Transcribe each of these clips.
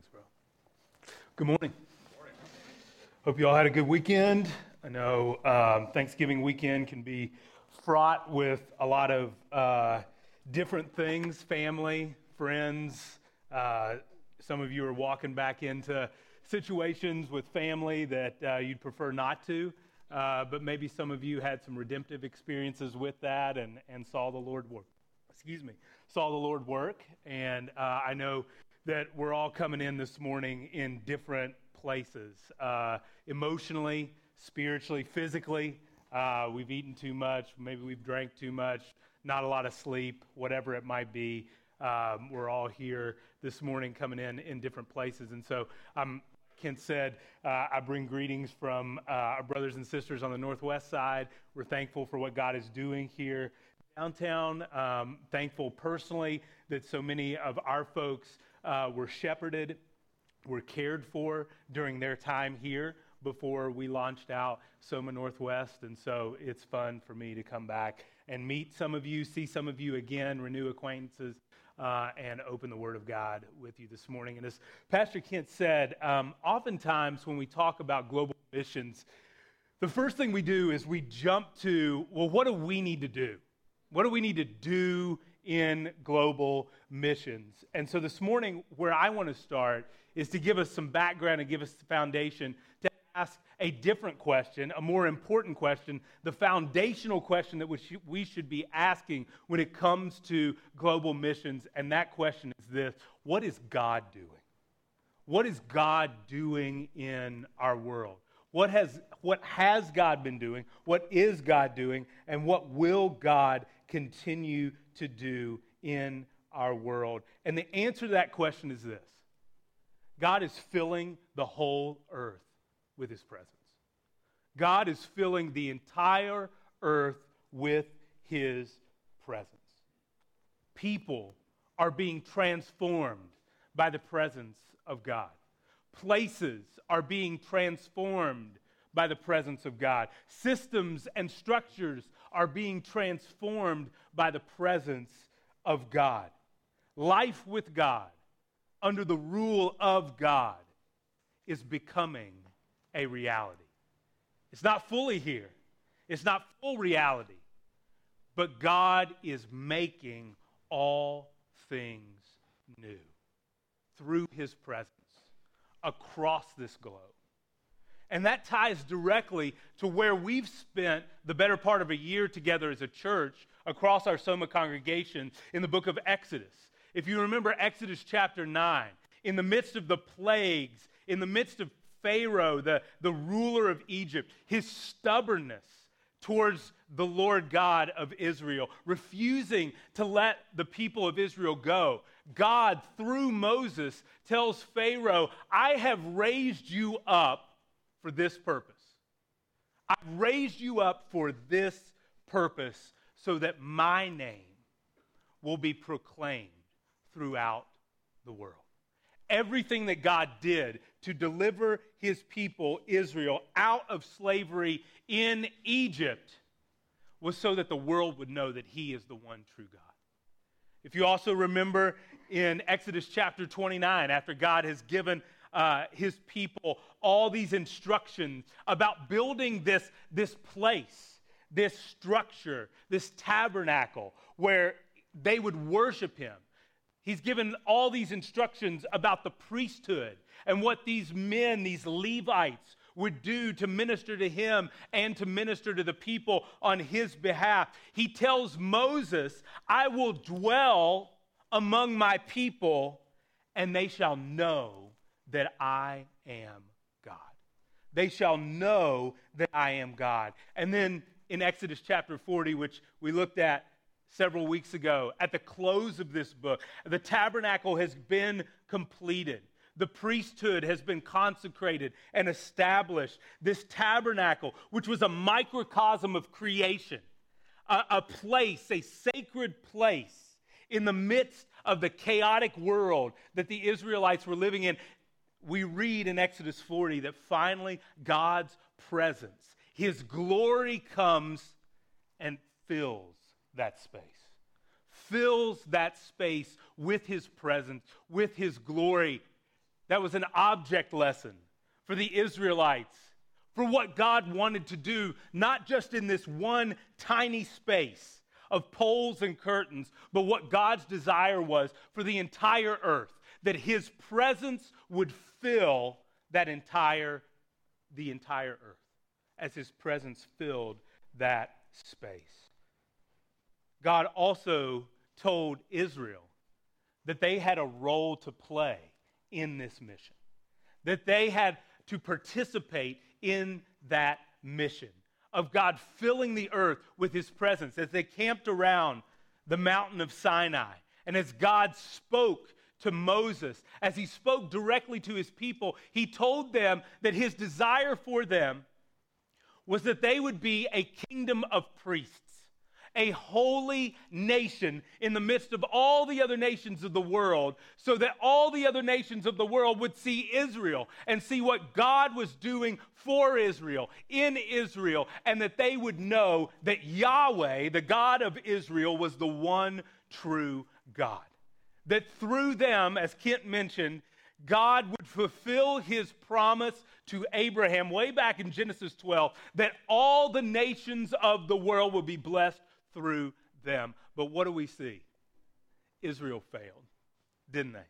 Thanks, bro. Good morning. Hope you all had a good weekend. I know um, Thanksgiving weekend can be fraught with a lot of uh, different things family, friends. Uh, some of you are walking back into situations with family that uh, you'd prefer not to. Uh, but maybe some of you had some redemptive experiences with that and, and saw the Lord work. Excuse me, saw the Lord work. And uh, I know that we're all coming in this morning in different places uh, emotionally, spiritually, physically. Uh, we've eaten too much, maybe we've drank too much, not a lot of sleep, whatever it might be. Um, we're all here this morning coming in in different places. And so I'm Kent said, uh, I bring greetings from uh, our brothers and sisters on the Northwest side. We're thankful for what God is doing here downtown. Um, thankful personally that so many of our folks uh, were shepherded, were cared for during their time here before we launched out Soma Northwest. And so it's fun for me to come back and meet some of you, see some of you again, renew acquaintances. Uh, and open the Word of God with you this morning. And as Pastor Kent said, um, oftentimes when we talk about global missions, the first thing we do is we jump to, well, what do we need to do? What do we need to do in global missions. And so this morning, where I want to start is to give us some background and give us the foundation to ask a different question, a more important question, the foundational question that we should be asking when it comes to global missions. And that question is this What is God doing? What is God doing in our world? What has, what has God been doing? What is God doing? And what will God continue to do in our world? And the answer to that question is this God is filling the whole earth with his presence. God is filling the entire earth with his presence. People are being transformed by the presence of God. Places are being transformed by the presence of God. Systems and structures are being transformed by the presence of God. Life with God, under the rule of God, is becoming a reality. It's not fully here, it's not full reality, but God is making all things new through his presence across this globe. And that ties directly to where we've spent the better part of a year together as a church across our Soma congregation in the book of Exodus. If you remember Exodus chapter 9, in the midst of the plagues, in the midst of Pharaoh, the, the ruler of Egypt, his stubbornness towards the Lord God of Israel, refusing to let the people of Israel go. God, through Moses, tells Pharaoh, I have raised you up for this purpose. I've raised you up for this purpose so that my name will be proclaimed throughout the world. Everything that God did to deliver his people, Israel, out of slavery in Egypt was so that the world would know that he is the one true God. If you also remember in Exodus chapter 29, after God has given uh, his people all these instructions about building this, this place, this structure, this tabernacle where they would worship him. He's given all these instructions about the priesthood and what these men, these Levites, would do to minister to him and to minister to the people on his behalf. He tells Moses, I will dwell among my people, and they shall know that I am God. They shall know that I am God. And then in Exodus chapter 40, which we looked at several weeks ago, at the close of this book, the tabernacle has been completed. The priesthood has been consecrated and established. This tabernacle, which was a microcosm of creation, a, a place, a sacred place in the midst of the chaotic world that the Israelites were living in, we read in Exodus 40 that finally God's presence, his glory comes and fills that space. Fills that space with his presence, with his glory. that was an object lesson for the Israelites, for what God wanted to do, not just in this one tiny space of poles and curtains, but what God's desire was for the entire earth, that his presence would fill that entire the entire earth as his presence filled that space. God also told Israel that they had a role to play in this mission, that they had to participate in that mission of God filling the earth with his presence as they camped around the mountain of Sinai. And as God spoke to Moses, as he spoke directly to his people, he told them that his desire for them was that they would be a kingdom of priests, a holy nation in the midst of all the other nations of the world, so that all the other nations of the world would see Israel and see what God was doing for Israel, in Israel, and that they would know that Yahweh, the God of Israel, was the one true God that through them, as Kent mentioned, God would fulfill his promise to Abraham way back in Genesis 12 that all the nations of the world would be blessed through them. But what do we see? Israel failed, didn't they?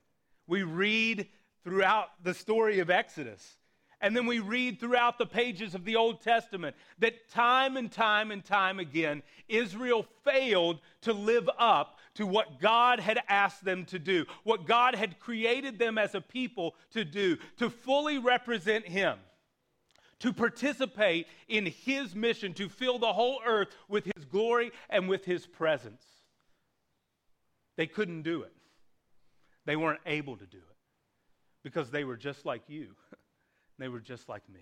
We read throughout the story of Exodus and then we read throughout the pages of the Old Testament that time and time and time again, Israel failed to live up to what God had asked them to do, what God had created them as a people to do, to fully represent Him, to participate in His mission, to fill the whole earth with His glory and with His presence. They couldn't do it. They weren't able to do it because they were just like you. They were just like me.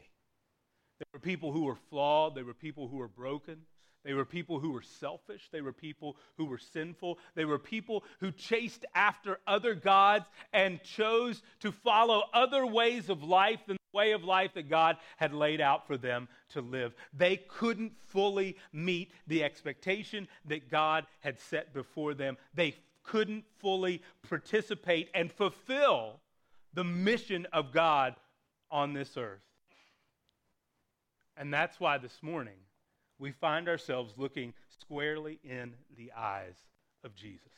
They were people who were flawed. They were people who were broken. They were people who were selfish. They were people who were sinful. They were people who chased after other gods and chose to follow other ways of life than the way of life that God had laid out for them to live. They couldn't fully meet the expectation that God had set before them. They couldn't fully participate and fulfill the mission of God on this earth. And that's why this morning we find ourselves looking squarely in the eyes of Jesus.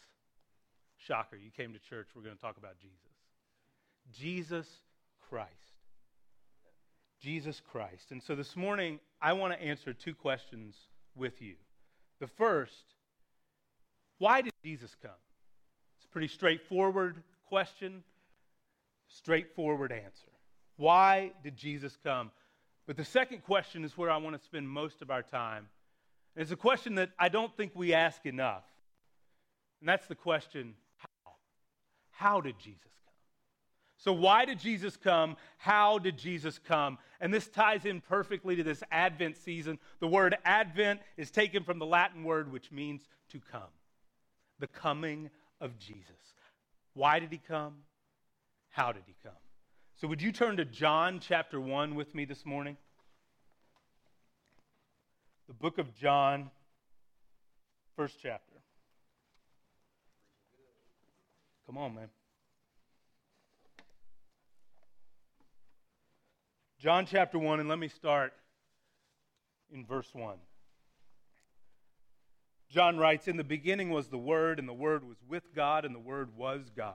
Shocker, you came to church, we're going to talk about Jesus. Jesus Christ. Jesus Christ. And so this morning, I want to answer two questions with you. The first, why did Jesus come? It's a pretty straightforward question, straightforward answer. Why did Jesus come? But the second question is where I want to spend most of our time. And it's a question that I don't think we ask enough. And that's the question how? How did Jesus come? So, why did Jesus come? How did Jesus come? And this ties in perfectly to this Advent season. The word Advent is taken from the Latin word which means to come, the coming of Jesus. Why did he come? How did he come? So, would you turn to John chapter 1 with me this morning? The book of John, first chapter. Come on, man. John chapter 1, and let me start in verse 1. John writes In the beginning was the Word, and the Word was with God, and the Word was God.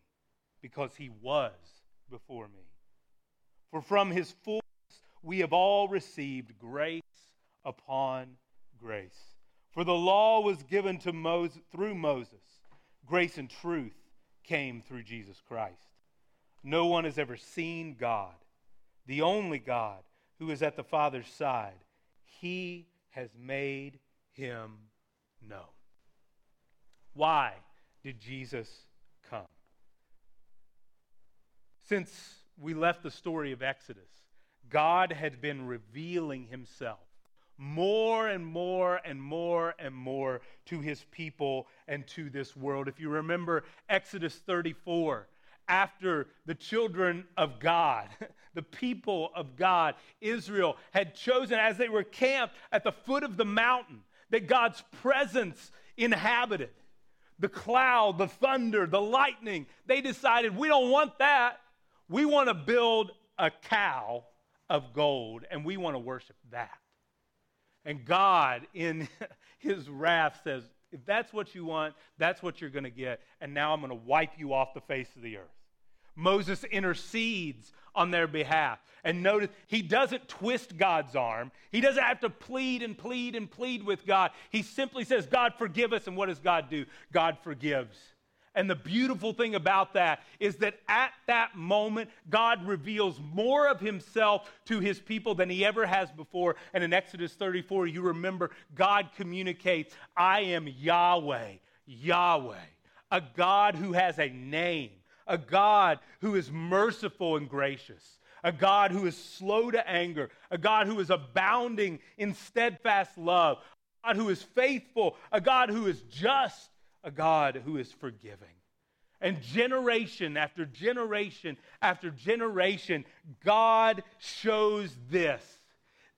because he was before me. For from his fullness we have all received grace upon grace. For the law was given to Moses through Moses. Grace and truth came through Jesus Christ. No one has ever seen God, the only God who is at the Father's side. He has made him known. Why did Jesus come? Since we left the story of Exodus, God had been revealing himself more and more and more and more to his people and to this world. If you remember Exodus 34, after the children of God, the people of God, Israel, had chosen as they were camped at the foot of the mountain that God's presence inhabited. The cloud, the thunder, the lightning, they decided we don't want that. We want to build a cow of gold and we want to worship that. And God, in his wrath, says, if that's what you want, that's what you're going to get. And now I'm going to wipe you off the face of the earth. Moses intercedes on their behalf. And notice, he doesn't twist God's arm. He doesn't have to plead and plead and plead with God. He simply says, God, forgive us. And what does God do? God forgives. And the beautiful thing about that is that at that moment, God reveals more of himself to his people than he ever has before. And in Exodus 34, you remember God communicates, I am Yahweh, Yahweh, a God who has a name, a God who is merciful and gracious, a God who is slow to anger, a God who is abounding in steadfast love, a God who is faithful, a God who is just a God who is forgiving. And generation after generation after generation, God shows this,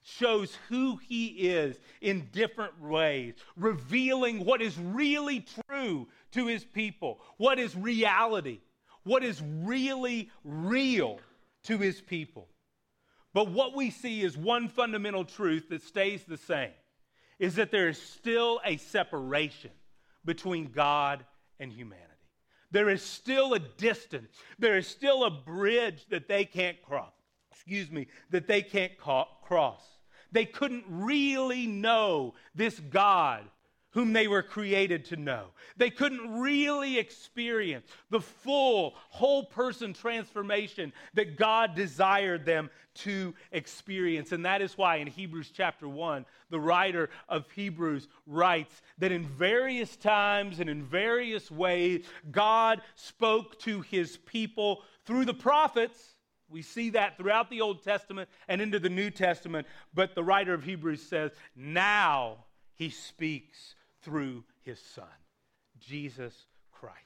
shows who He is in different ways, revealing what is really true to His people, what is reality, what is really real to His people. But what we see is one fundamental truth that stays the same is that there is still a separation between God and humanity. There is still a distance. There is still a bridge that they can't cross. Excuse me, that they can't ca- cross. They couldn't really know this God whom they were created to know. They couldn't really experience the full, whole person transformation that God desired them to experience. And that is why in Hebrews chapter 1, the writer of Hebrews writes that in various times and in various ways, God spoke to his people through the prophets. We see that throughout the Old Testament and into the New Testament. But the writer of Hebrews says, now he speaks through his son, Jesus Christ.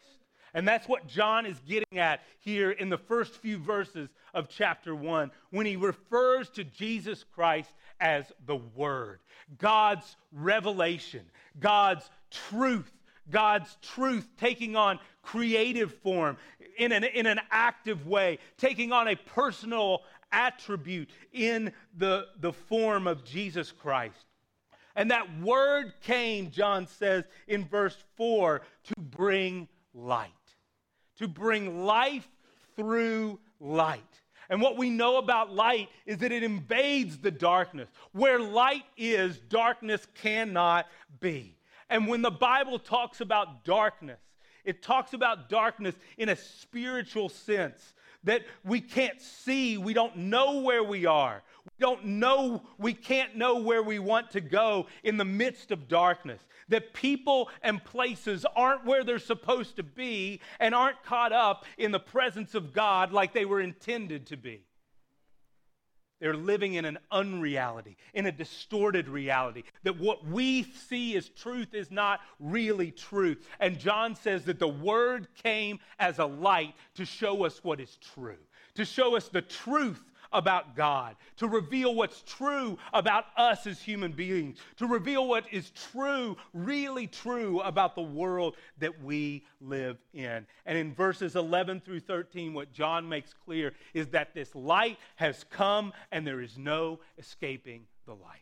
And that's what John is getting at here in the first few verses of chapter 1 when he refers to Jesus Christ as the Word, God's revelation, God's truth, God's truth taking on creative form in an, in an active way, taking on a personal attribute in the, the form of Jesus Christ. And that word came, John says in verse 4, to bring light, to bring life through light. And what we know about light is that it invades the darkness. Where light is, darkness cannot be. And when the Bible talks about darkness, it talks about darkness in a spiritual sense that we can't see, we don't know where we are. We don't know, we can't know where we want to go in the midst of darkness. That people and places aren't where they're supposed to be and aren't caught up in the presence of God like they were intended to be. They're living in an unreality, in a distorted reality. That what we see as truth is not really truth. And John says that the word came as a light to show us what is true to show us the truth about God, to reveal what's true about us as human beings, to reveal what is true, really true about the world that we live in. And in verses 11 through 13, what John makes clear is that this light has come and there is no escaping the light.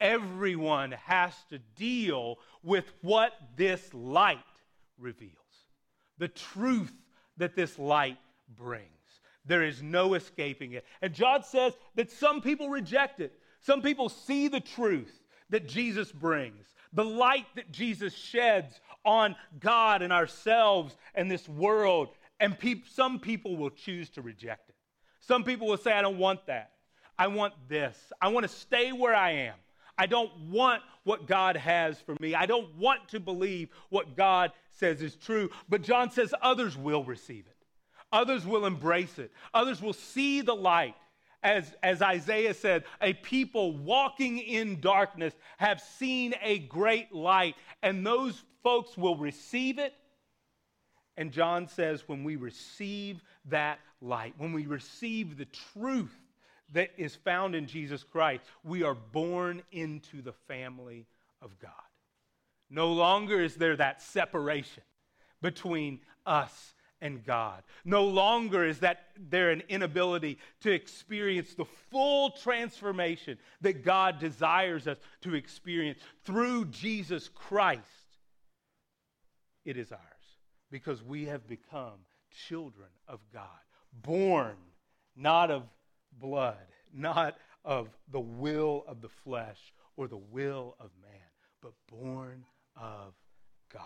Everyone has to deal with what this light reveals, the truth that this light brings. There is no escaping it. And John says that some people reject it. Some people see the truth that Jesus brings, the light that Jesus sheds on God and ourselves and this world. And pe- some people will choose to reject it. Some people will say, I don't want that. I want this. I want to stay where I am. I don't want what God has for me. I don't want to believe what God says is true. But John says others will receive it, others will embrace it, others will see the light. As, as Isaiah said, a people walking in darkness have seen a great light, and those folks will receive it. And John says, when we receive that light, when we receive the truth that is found in Jesus Christ, we are born into the family of God. No longer is there that separation between us and God. No longer is that there an inability to experience the full transformation that God desires us to experience through Jesus Christ. It is ours because we have become children of God, born not of blood, not of the will of the flesh or the will of man, but born of God.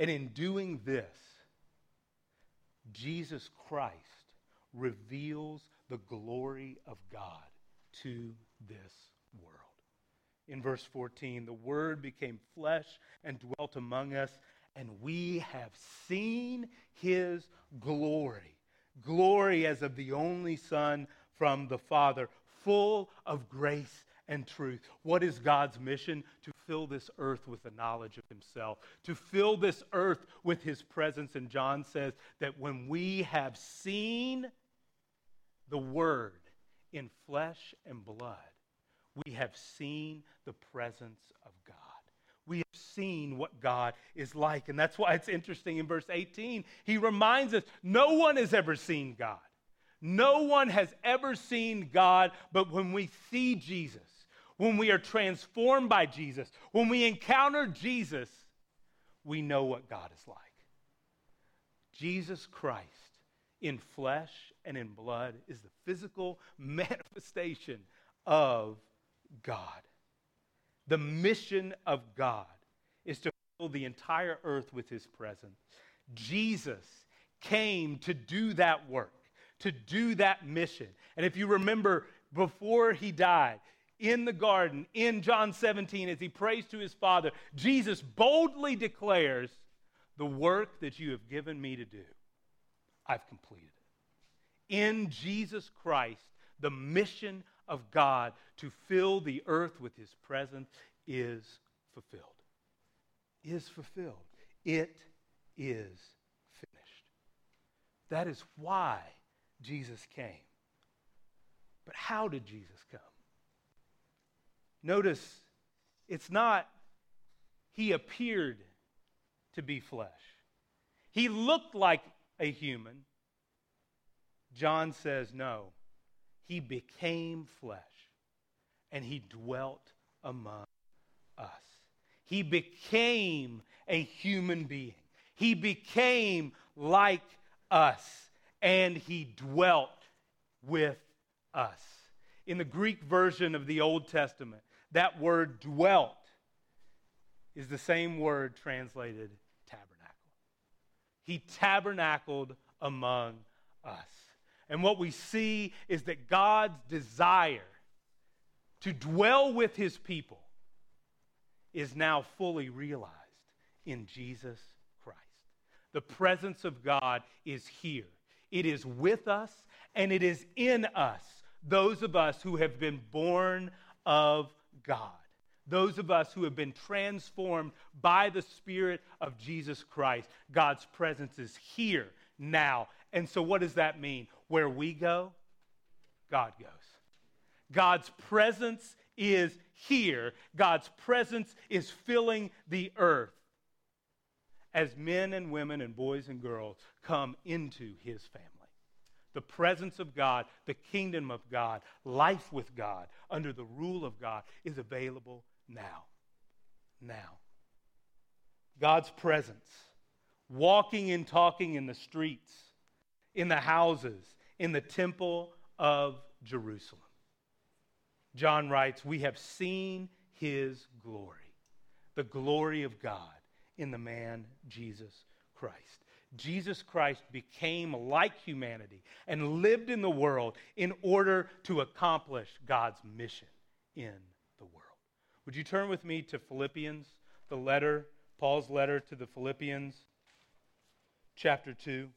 And in doing this, Jesus Christ reveals the glory of God to this world. In verse 14, the Word became flesh and dwelt among us, and we have seen his glory glory as of the only Son from the Father, full of grace and truth. What is God's mission? To fill this earth with the knowledge of Himself, to fill this earth with His presence. And John says that when we have seen the Word in flesh and blood, we have seen the presence of God we have seen what God is like. And that's why it's interesting in verse 18. He reminds us no one has ever seen God. No one has ever seen God, but when we see Jesus, when we are transformed by Jesus, when we encounter Jesus, we know what God is like. Jesus Christ in flesh and in blood is the physical manifestation of God. The mission of God is to fill the entire earth with his presence. Jesus came to do that work, to do that mission. And if you remember, before he died, in the garden, in John 17, as he prays to his Father, Jesus boldly declares, The work that you have given me to do, I've completed it. In Jesus Christ, the mission of God to fill the earth with his presence is fulfilled. Is fulfilled. It is finished. That is why Jesus came. But how did Jesus come? Notice it's not he appeared to be flesh. He looked like a human. John says, no, he became flesh and he dwelt among us. He became a human being. He became like us and he dwelt with us. In the Greek version of the Old Testament, that word dwelt is the same word translated tabernacle. He tabernacled among us. And what we see is that God's desire to dwell with his people is now fully realized in Jesus Christ. The presence of God is here, it is with us, and it is in us, those of us who have been born of God. Those of us who have been transformed by the Spirit of Jesus Christ, God's presence is here now And so, what does that mean? Where we go, God goes. God's presence is here, God's presence is filling the earth as men and women and boys and girls come into his family. The presence of God, the kingdom of God, life with God, under the rule of God is available now. Now. God's presence, walking and talking in the streets, in the houses, in the temple of Jerusalem. John writes, We have seen his glory, the glory of God in the man Jesus Christ. Jesus Christ became like humanity and lived in the world in order to accomplish God's mission in the world. Would you turn with me to Philippians, the letter, Paul's letter to the Philippians, chapter 2?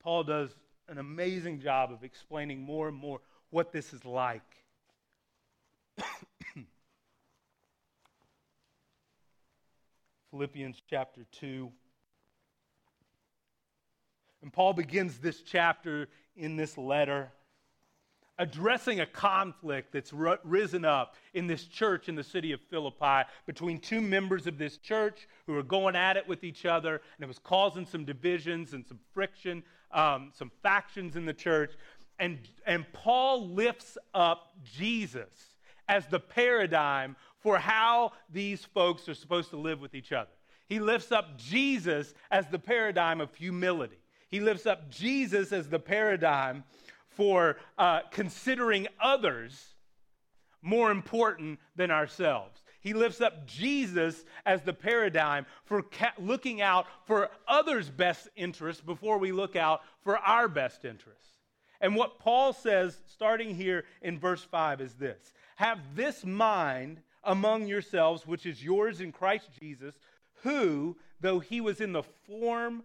Paul does an amazing job of explaining more and more what this is like. Philippians chapter 2. And Paul begins this chapter in this letter addressing a conflict that's risen up in this church in the city of Philippi between two members of this church who were going at it with each other, and it was causing some divisions and some friction, um, some factions in the church. And, and Paul lifts up Jesus as the paradigm for how these folks are supposed to live with each other. He lifts up Jesus as the paradigm of humility. He lifts up Jesus as the paradigm for uh, considering others more important than ourselves. He lifts up Jesus as the paradigm for ca- looking out for others' best interests before we look out for our best interests. And what Paul says, starting here in verse 5, is this Have this mind among yourselves, which is yours in Christ Jesus, who, though he was in the form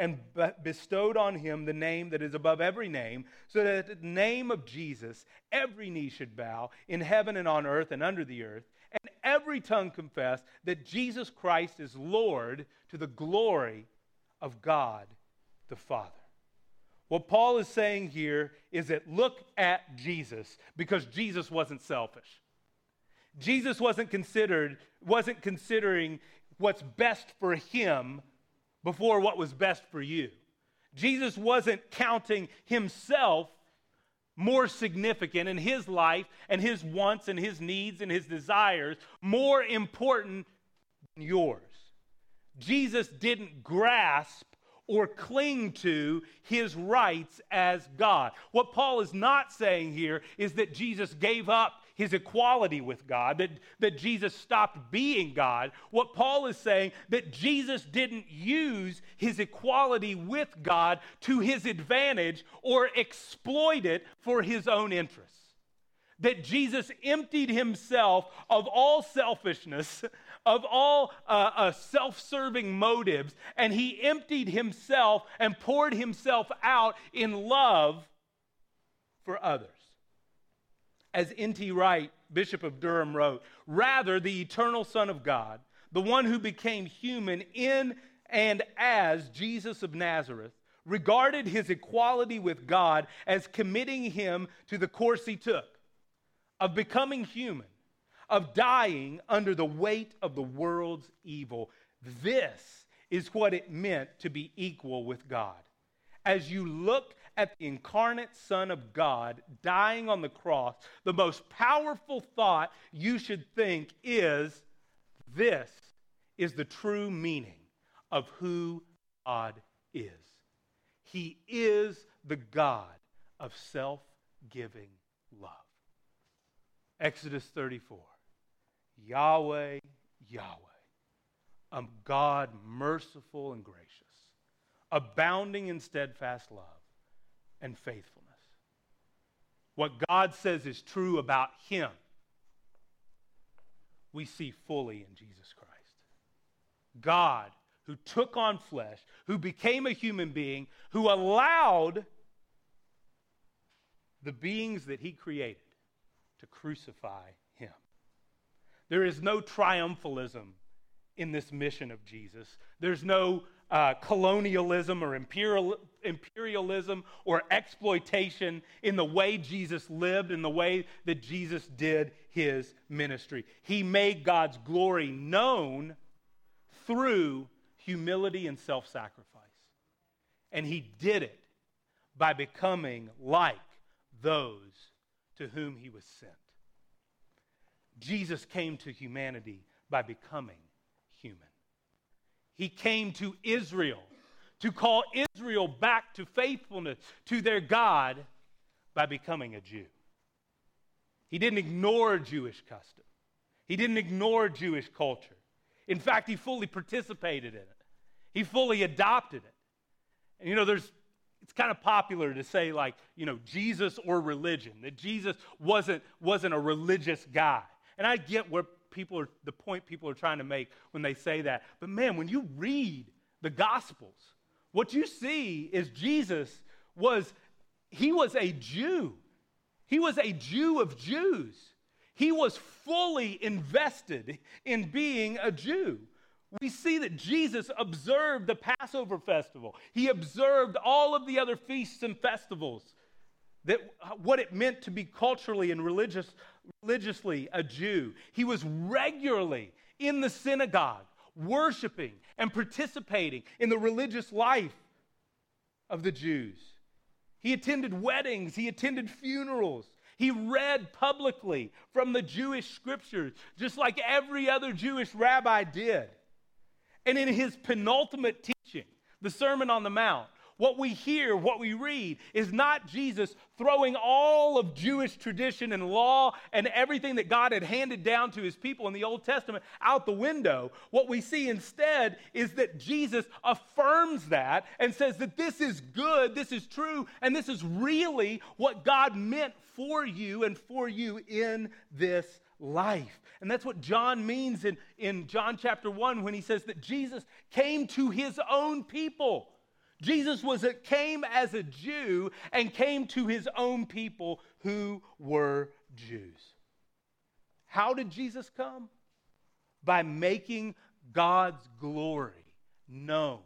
and bestowed on him the name that is above every name, so that at the name of Jesus every knee should bow in heaven and on earth and under the earth, and every tongue confess that Jesus Christ is Lord to the glory of God the Father. What Paul is saying here is that look at Jesus because Jesus wasn't selfish. Jesus wasn't considered wasn't considering what's best for him before what was best for you. Jesus wasn't counting himself more significant in his life and his wants and his needs and his desires more important than yours. Jesus didn't grasp or cling to his rights as God. What Paul is not saying here is that Jesus gave up his equality with God, that, that Jesus stopped being God. What Paul is saying, that Jesus didn't use his equality with God to his advantage or exploit it for his own interests. That Jesus emptied himself of all selfishness, of all uh, uh, self serving motives, and he emptied himself and poured himself out in love for others. As N.T. Wright, Bishop of Durham, wrote, rather, the eternal Son of God, the one who became human in and as Jesus of Nazareth, regarded his equality with God as committing him to the course he took of becoming human of dying under the weight of the world's evil. This is what it meant to be equal with God. As you look at the incarnate Son of God dying on the cross, the most powerful thought you should think is this is the true meaning of who God is. He is the God of self giving love. Exodus 34. Yahweh, Yahweh, a God merciful and gracious, abounding in steadfast love and faithfulness. What God says is true about Him we see fully in Jesus Christ. God who took on flesh, who became a human being, who allowed the beings that he created to crucify him. There is no triumphalism in this mission of Jesus. There's no uh, colonialism or imperial, imperialism or exploitation in the way Jesus lived, in the way that Jesus did his ministry. He made God's glory known through humility and self sacrifice. And he did it by becoming like those to whom he was sent. Jesus came to humanity by becoming. He came to Israel to call Israel back to faithfulness to their God by becoming a Jew. He didn't ignore Jewish custom, he didn't ignore Jewish culture. In fact, he fully participated in it, he fully adopted it. And you know, there's it's kind of popular to say like you know jesus or religion that jesus wasn't wasn't a religious guy and i get where people are the point people are trying to make when they say that but man when you read the gospels what you see is jesus was he was a jew he was a jew of jews he was fully invested in being a Jew. We see that Jesus observed the Passover festival. He observed all of the other feasts and festivals. That what it meant to be culturally and religious, religiously a Jew. He was regularly in the synagogue, worshiping and participating in the religious life of the Jews. He attended weddings, he attended funerals, he read publicly from the Jewish scriptures, just like every other Jewish rabbi did. And in his penultimate teaching, the Sermon on the Mount, what we hear, what we read, is not Jesus throwing all of Jewish tradition and law and everything that God had handed down to his people in the Old Testament out the window. What we see instead is that Jesus affirms that and says that this is good, this is true, and this is really what God meant for you and for you in this life. And that's what John means in, in John chapter 1 when he says that Jesus came to his own people. Jesus was a, came as a Jew and came to his own people who were Jews. How did Jesus come? By making God's glory known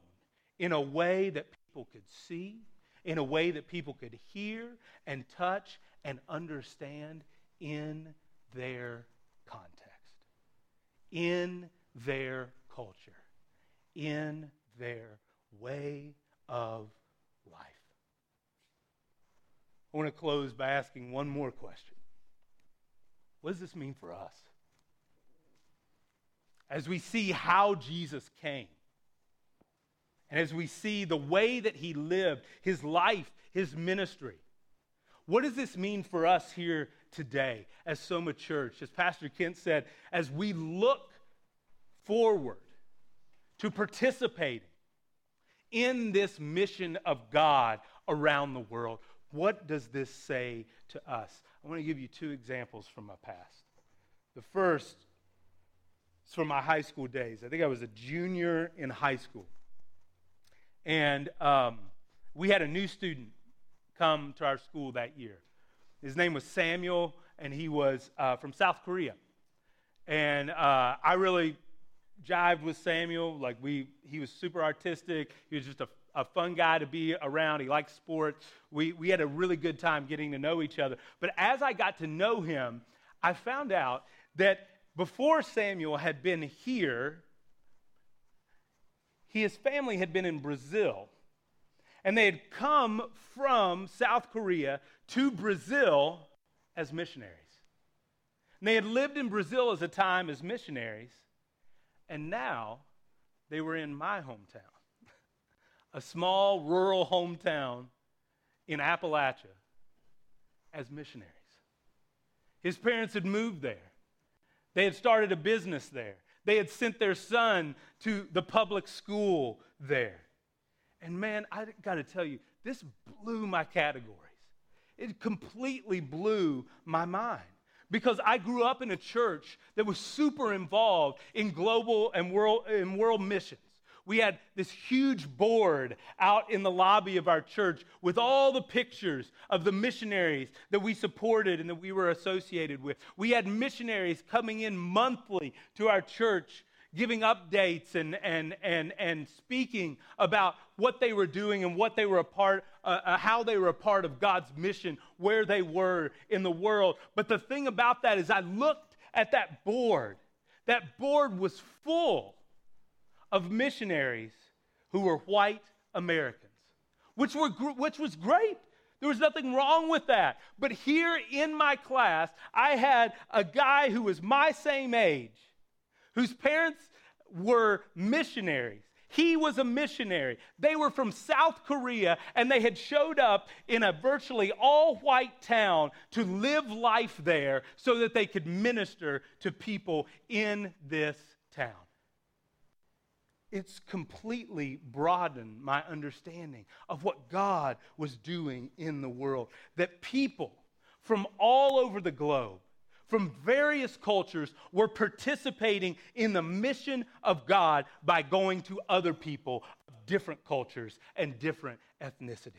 in a way that people could see, in a way that people could hear and touch and understand in their context, in their culture, in their way of life. I want to close by asking one more question What does this mean for us? As we see how Jesus came, and as we see the way that he lived, his life, his ministry, what does this mean for us here today as Soma Church? As Pastor Kent said, as we look forward to participating in this mission of God around the world. What does this say to us? I want to give you two examples from my past. The first is from my high school days. I think I was a junior in high school. And um, we had a new student come to our school that year. His name was Samuel, and he was uh, from South Korea. And uh, I really jived with Samuel. Like we, he was super artistic. He was just a, a fun guy to be around. He liked sports. We, we had a really good time getting to know each other. But as I got to know him, I found out that before Samuel had been here, his family had been in Brazil. And they had come from South Korea to Brazil as missionaries. And they had lived in Brazil as a time as missionaries. And now they were in my hometown, a small rural hometown in Appalachia as missionaries. His parents had moved there, they had started a business there, they had sent their son to the public school there. And man, I got to tell you, this blew my categories. It completely blew my mind because I grew up in a church that was super involved in global and world, in world missions. We had this huge board out in the lobby of our church with all the pictures of the missionaries that we supported and that we were associated with. We had missionaries coming in monthly to our church giving updates and, and, and, and speaking about what they were doing and what they were a part, uh, uh, how they were a part of God's mission, where they were in the world. But the thing about that is, I looked at that board. That board was full of missionaries who were white Americans, which, were, which was great. There was nothing wrong with that. But here in my class, I had a guy who was my same age whose parents were missionaries. He was a missionary. They were from South Korea and they had showed up in a virtually all white town to live life there so that they could minister to people in this town. It's completely broadened my understanding of what God was doing in the world. That people from all over the globe from various cultures were participating in the mission of God by going to other people of different cultures and different ethnicities.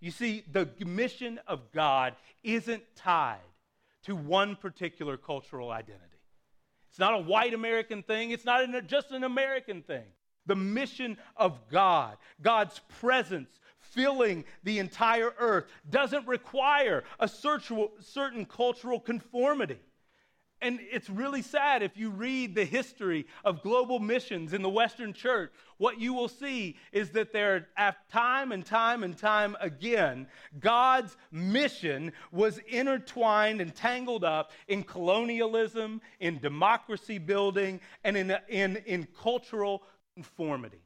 You see, the mission of God isn't tied to one particular cultural identity. It's not a white American thing, it's not just an American thing. The mission of God, God's presence filling the entire earth doesn't require a certain cultural conformity. And it's really sad if you read the history of global missions in the Western church. What you will see is that there, time and time and time again, God's mission was intertwined and tangled up in colonialism, in democracy building, and in, in, in cultural conformity.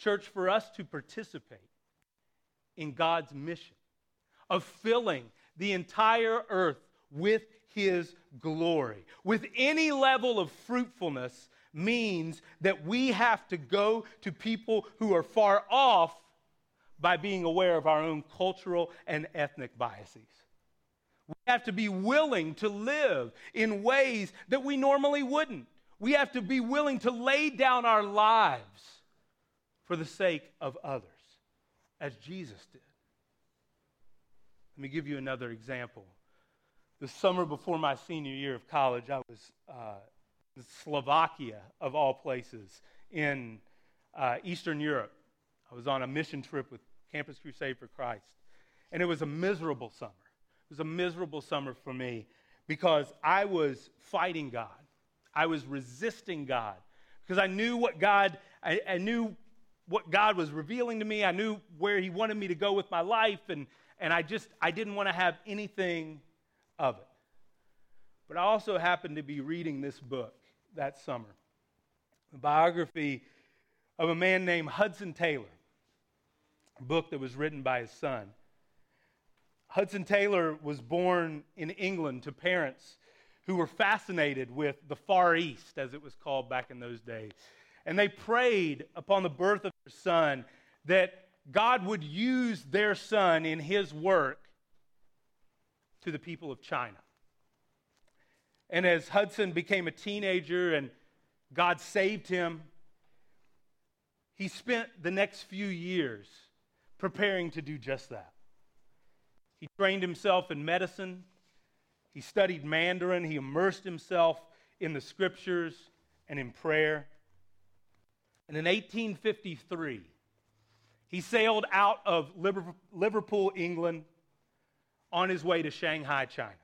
Church, for us to participate in God's mission of filling the entire earth with His glory, with any level of fruitfulness, means that we have to go to people who are far off by being aware of our own cultural and ethnic biases. We have to be willing to live in ways that we normally wouldn't. We have to be willing to lay down our lives for the sake of others, as Jesus did. Let me give you another example. The summer before my senior year of college, I was uh, in Slovakia, of all places, in uh, Eastern Europe. I was on a mission trip with Campus Crusade for Christ. And it was a miserable summer. It was a miserable summer for me because I was fighting God. I was resisting God because I knew what God, I, I knew what God was revealing to me. I knew where He wanted me to go with my life, and, and I just I didn't want to have anything of it. But I also happened to be reading this book that summer, a biography of a man named Hudson Taylor, a book that was written by his son. Hudson Taylor was born in England to parents who were fascinated with the Far East, as it was called back in those days. And they prayed upon the birth of their son that God would use their son in his work to the people of China. And as Hudson became a teenager and God saved him, he spent the next few years preparing to do just that. He trained himself in medicine, he studied Mandarin, he immersed himself in the scriptures and in prayer. And in 1853, he sailed out of Liverpool, England, on his way to Shanghai, China.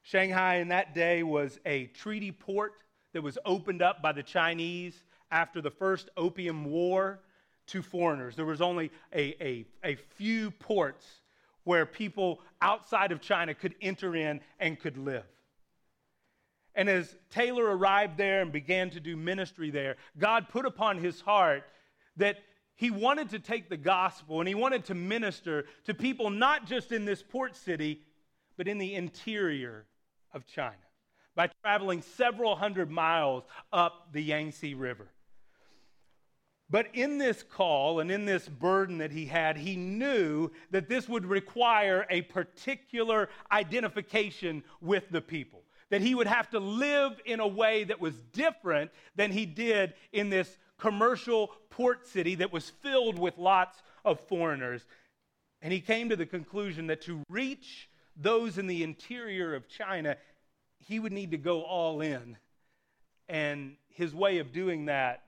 Shanghai in that day was a treaty port that was opened up by the Chinese after the first Opium War to foreigners. There was only a, a, a few ports where people outside of China could enter in and could live. And as Taylor arrived there and began to do ministry there, God put upon his heart that he wanted to take the gospel and he wanted to minister to people not just in this port city, but in the interior of China by traveling several hundred miles up the Yangtze River. But in this call and in this burden that he had, he knew that this would require a particular identification with the people. That he would have to live in a way that was different than he did in this commercial port city that was filled with lots of foreigners. And he came to the conclusion that to reach those in the interior of China, he would need to go all in. And his way of doing that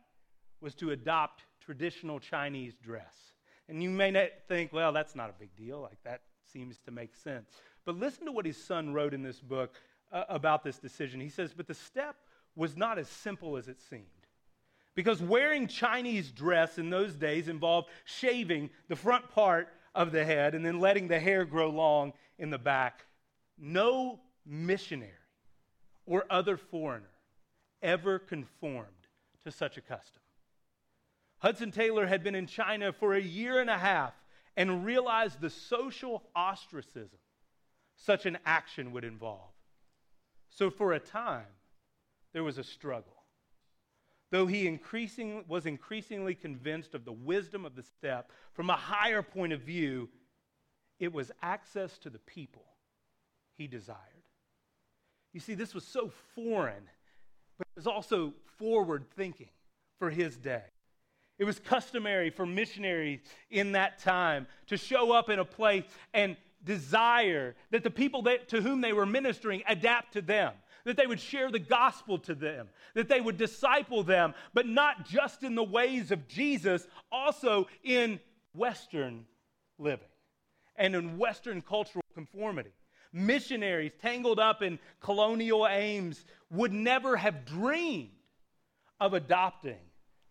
was to adopt traditional Chinese dress. And you may not think, well, that's not a big deal. Like that seems to make sense. But listen to what his son wrote in this book uh, about this decision. He says, But the step was not as simple as it seemed. Because wearing Chinese dress in those days involved shaving the front part of the head and then letting the hair grow long in the back. No missionary or other foreigner ever conformed to such a custom. Hudson Taylor had been in China for a year and a half and realized the social ostracism such an action would involve. So, for a time, there was a struggle. Though he increasing, was increasingly convinced of the wisdom of the step from a higher point of view, it was access to the people he desired. You see, this was so foreign, but it was also forward thinking for his day. It was customary for missionaries in that time to show up in a place and desire that the people that, to whom they were ministering adapt to them, that they would share the gospel to them, that they would disciple them, but not just in the ways of Jesus, also in Western living and in Western cultural conformity. Missionaries tangled up in colonial aims would never have dreamed of adopting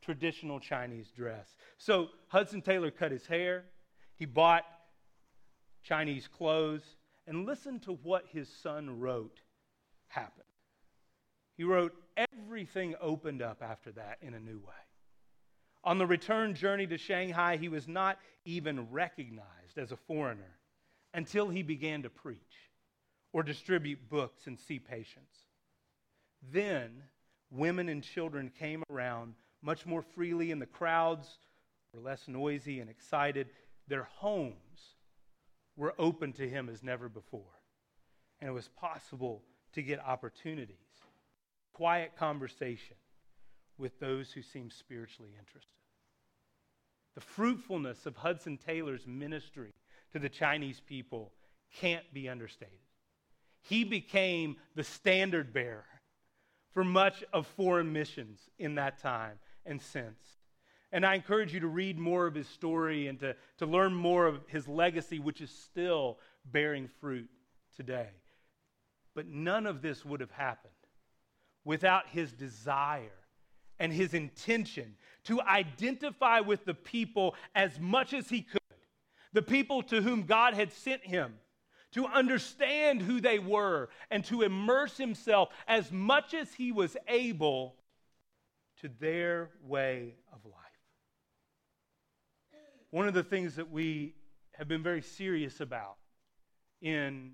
traditional Chinese dress. So Hudson Taylor cut his hair, he bought Chinese clothes, and listen to what his son wrote happened. He wrote, Everything opened up after that in a new way. On the return journey to Shanghai, he was not even recognized as a foreigner until he began to preach or distribute books and see patients. Then women and children came around much more freely, and the crowds were less noisy and excited. Their homes were open to him as never before. And it was possible to get opportunities, quiet conversation with those who seemed spiritually interested. The fruitfulness of Hudson Taylor's ministry to the Chinese people can't be understated. He became the standard bearer for much of foreign missions in that time and since. And I encourage you to read more of his story and to, to learn more of his legacy, which is still bearing fruit today. But none of this would have happened without his desire and his intention to identify with the people as much as he could, the people to whom God had sent him, to understand who they were, and to immerse himself as much as he was able to their way of life. One of the things that we have been very serious about in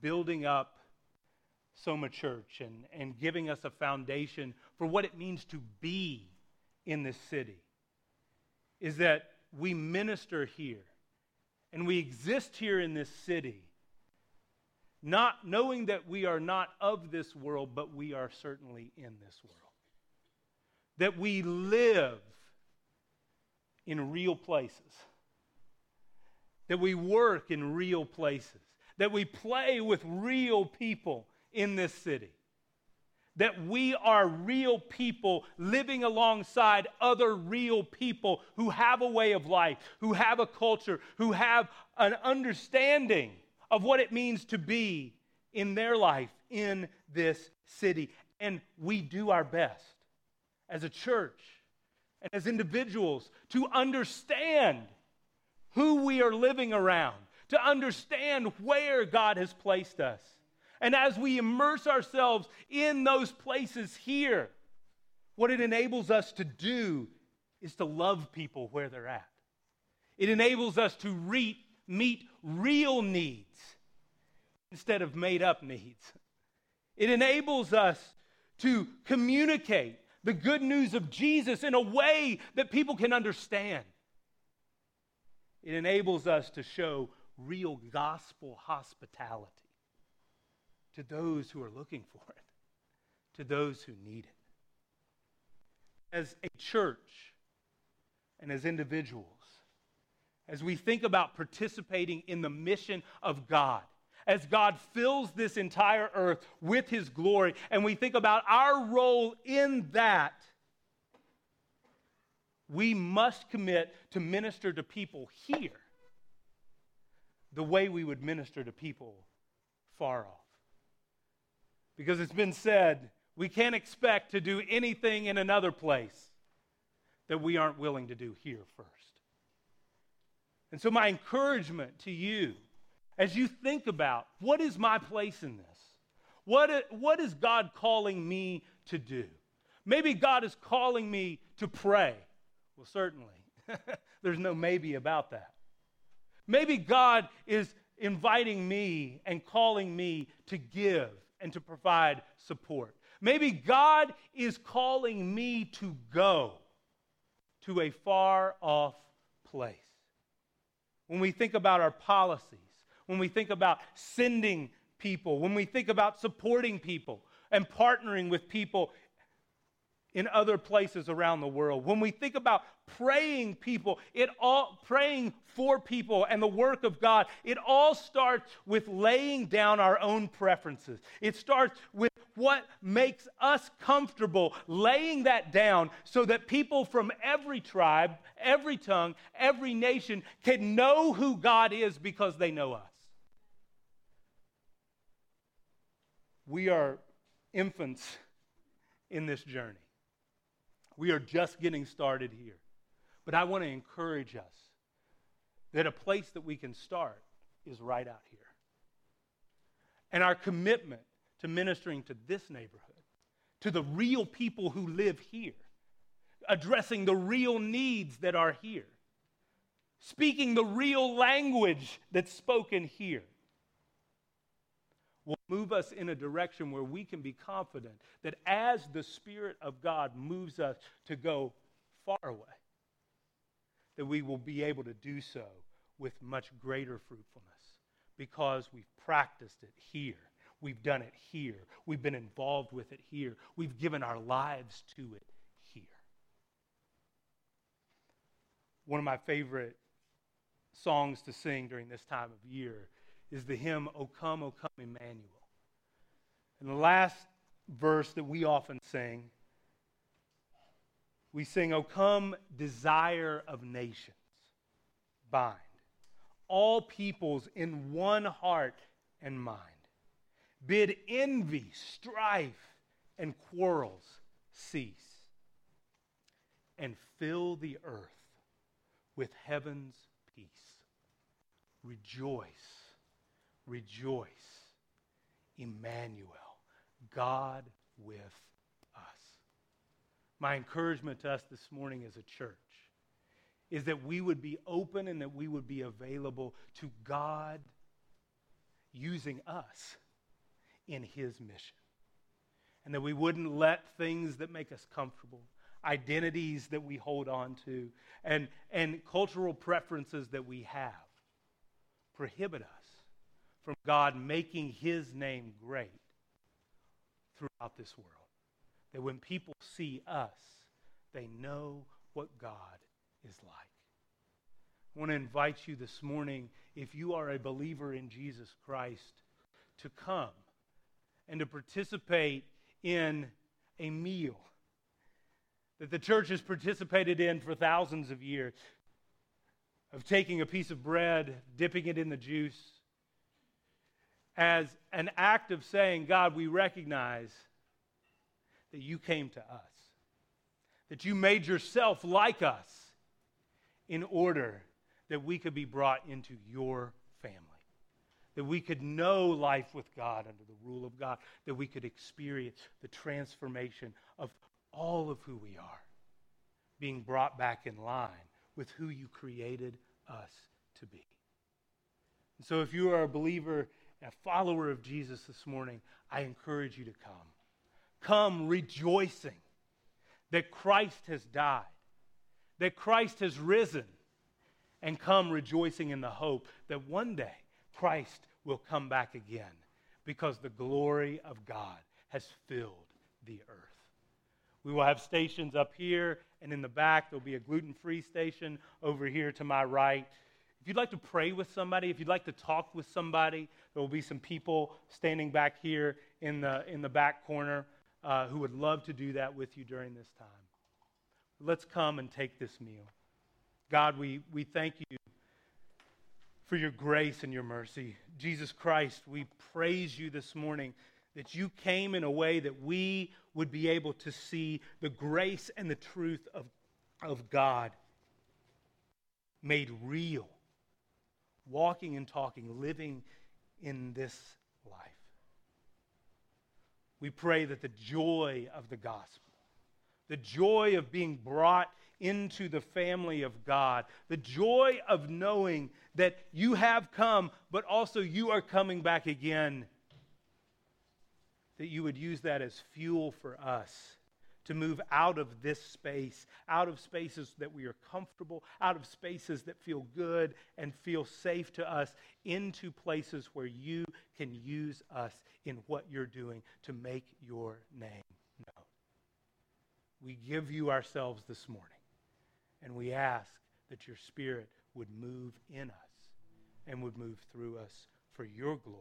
building up Soma Church and, and giving us a foundation for what it means to be in this city is that we minister here and we exist here in this city, not knowing that we are not of this world, but we are certainly in this world. That we live in real places, that we work in real places, that we play with real people in this city, that we are real people living alongside other real people who have a way of life, who have a culture, who have an understanding of what it means to be in their life in this city. And we do our best as a church and as individuals to understand who we are living around, to understand where God has placed us. And as we immerse ourselves in those places here, what it enables us to do is to love people where they're at. It enables us to re- meet real needs instead of made up needs. It enables us to communicate the good news of Jesus in a way that people can understand. It enables us to show real gospel hospitality to those who are looking for it, to those who need it. As a church and as individuals, as we think about participating in the mission of God, as God fills this entire earth with his glory, and we think about our role in that, we must commit to minister to people here the way we would minister to people far off. Because it's been said, we can't expect to do anything in another place that we aren't willing to do here first. And so, my encouragement to you as you think about what is my place in this? What, what is God calling me to do? Maybe God is calling me to pray. Well, certainly. There's no maybe about that. Maybe God is inviting me and calling me to give and to provide support. Maybe God is calling me to go to a far off place. When we think about our policies, when we think about sending people, when we think about supporting people and partnering with people in other places around the world. When we think about praying people, it all praying for people and the work of God, it all starts with laying down our own preferences. It starts with what makes us comfortable, laying that down so that people from every tribe, every tongue, every nation can know who God is because they know us. We are infants in this journey. We are just getting started here. But I want to encourage us that a place that we can start is right out here. And our commitment to ministering to this neighborhood, to the real people who live here, addressing the real needs that are here, speaking the real language that's spoken here will move us in a direction where we can be confident that as the Spirit of God moves us to go far away, that we will be able to do so with much greater fruitfulness because we've practiced it here. We've done it here. We've been involved with it here. We've given our lives to it here. One of my favorite songs to sing during this time of year is the hymn, O come, O come, Emmanuel. And the last verse that we often sing, we sing, O come, desire of nations, bind all peoples in one heart and mind. Bid envy, strife, and quarrels cease, and fill the earth with heaven's peace. Rejoice rejoice. Emmanuel, God with us. My encouragement to us this morning as a church is that we would be open and that we would be available to God using us in his mission. And that we wouldn't let things that make us comfortable, identities that we hold on to, and, and cultural preferences that we have prohibit us from God making his name great throughout this world. That when people see us, they know what God is like. I want to invite you this morning, if you are a believer in Jesus Christ, to come and to participate in a meal that the church has participated in for thousands of years of taking a piece of bread, dipping it in the juice, as an act of saying, God, we recognize that you came to us, that you made yourself like us in order that we could be brought into your family, that we could know life with God under the rule of God, that we could experience the transformation of all of who we are, being brought back in line with who you created us to be. And so if you are a believer, a follower of Jesus this morning, I encourage you to come. Come rejoicing. that Christ has died, that Christ has risen, and come rejoicing in the hope that one day Christ will come back again because the glory of God has filled the earth. We will have stations up here and in the back. There'll be a gluten free station over here to my right. If you'd like to pray with somebody, if you'd like to talk with somebody, there will be some people standing back here in the, in the back corner uh, who would love to do that with you during this time. Let's come and take this meal. God, we, we thank you for your grace and your mercy. Jesus Christ, we praise you this morning that you came in a way that we would be able to see the grace and the truth of, of God made real, walking and talking, living in this life. We pray that the joy of the gospel, the joy of being brought into the family of God, the joy of knowing that you have come, but also you are coming back again that you would use that as fuel for us to move out of this space, out of spaces that we are comfortable, out of spaces that feel good and feel safe to us, into places where you can use us in what you're doing to make your name known. We give you ourselves this morning, and we ask that your Spirit would move in us and would move through us for your glory.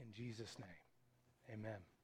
In Jesus' name. Amen.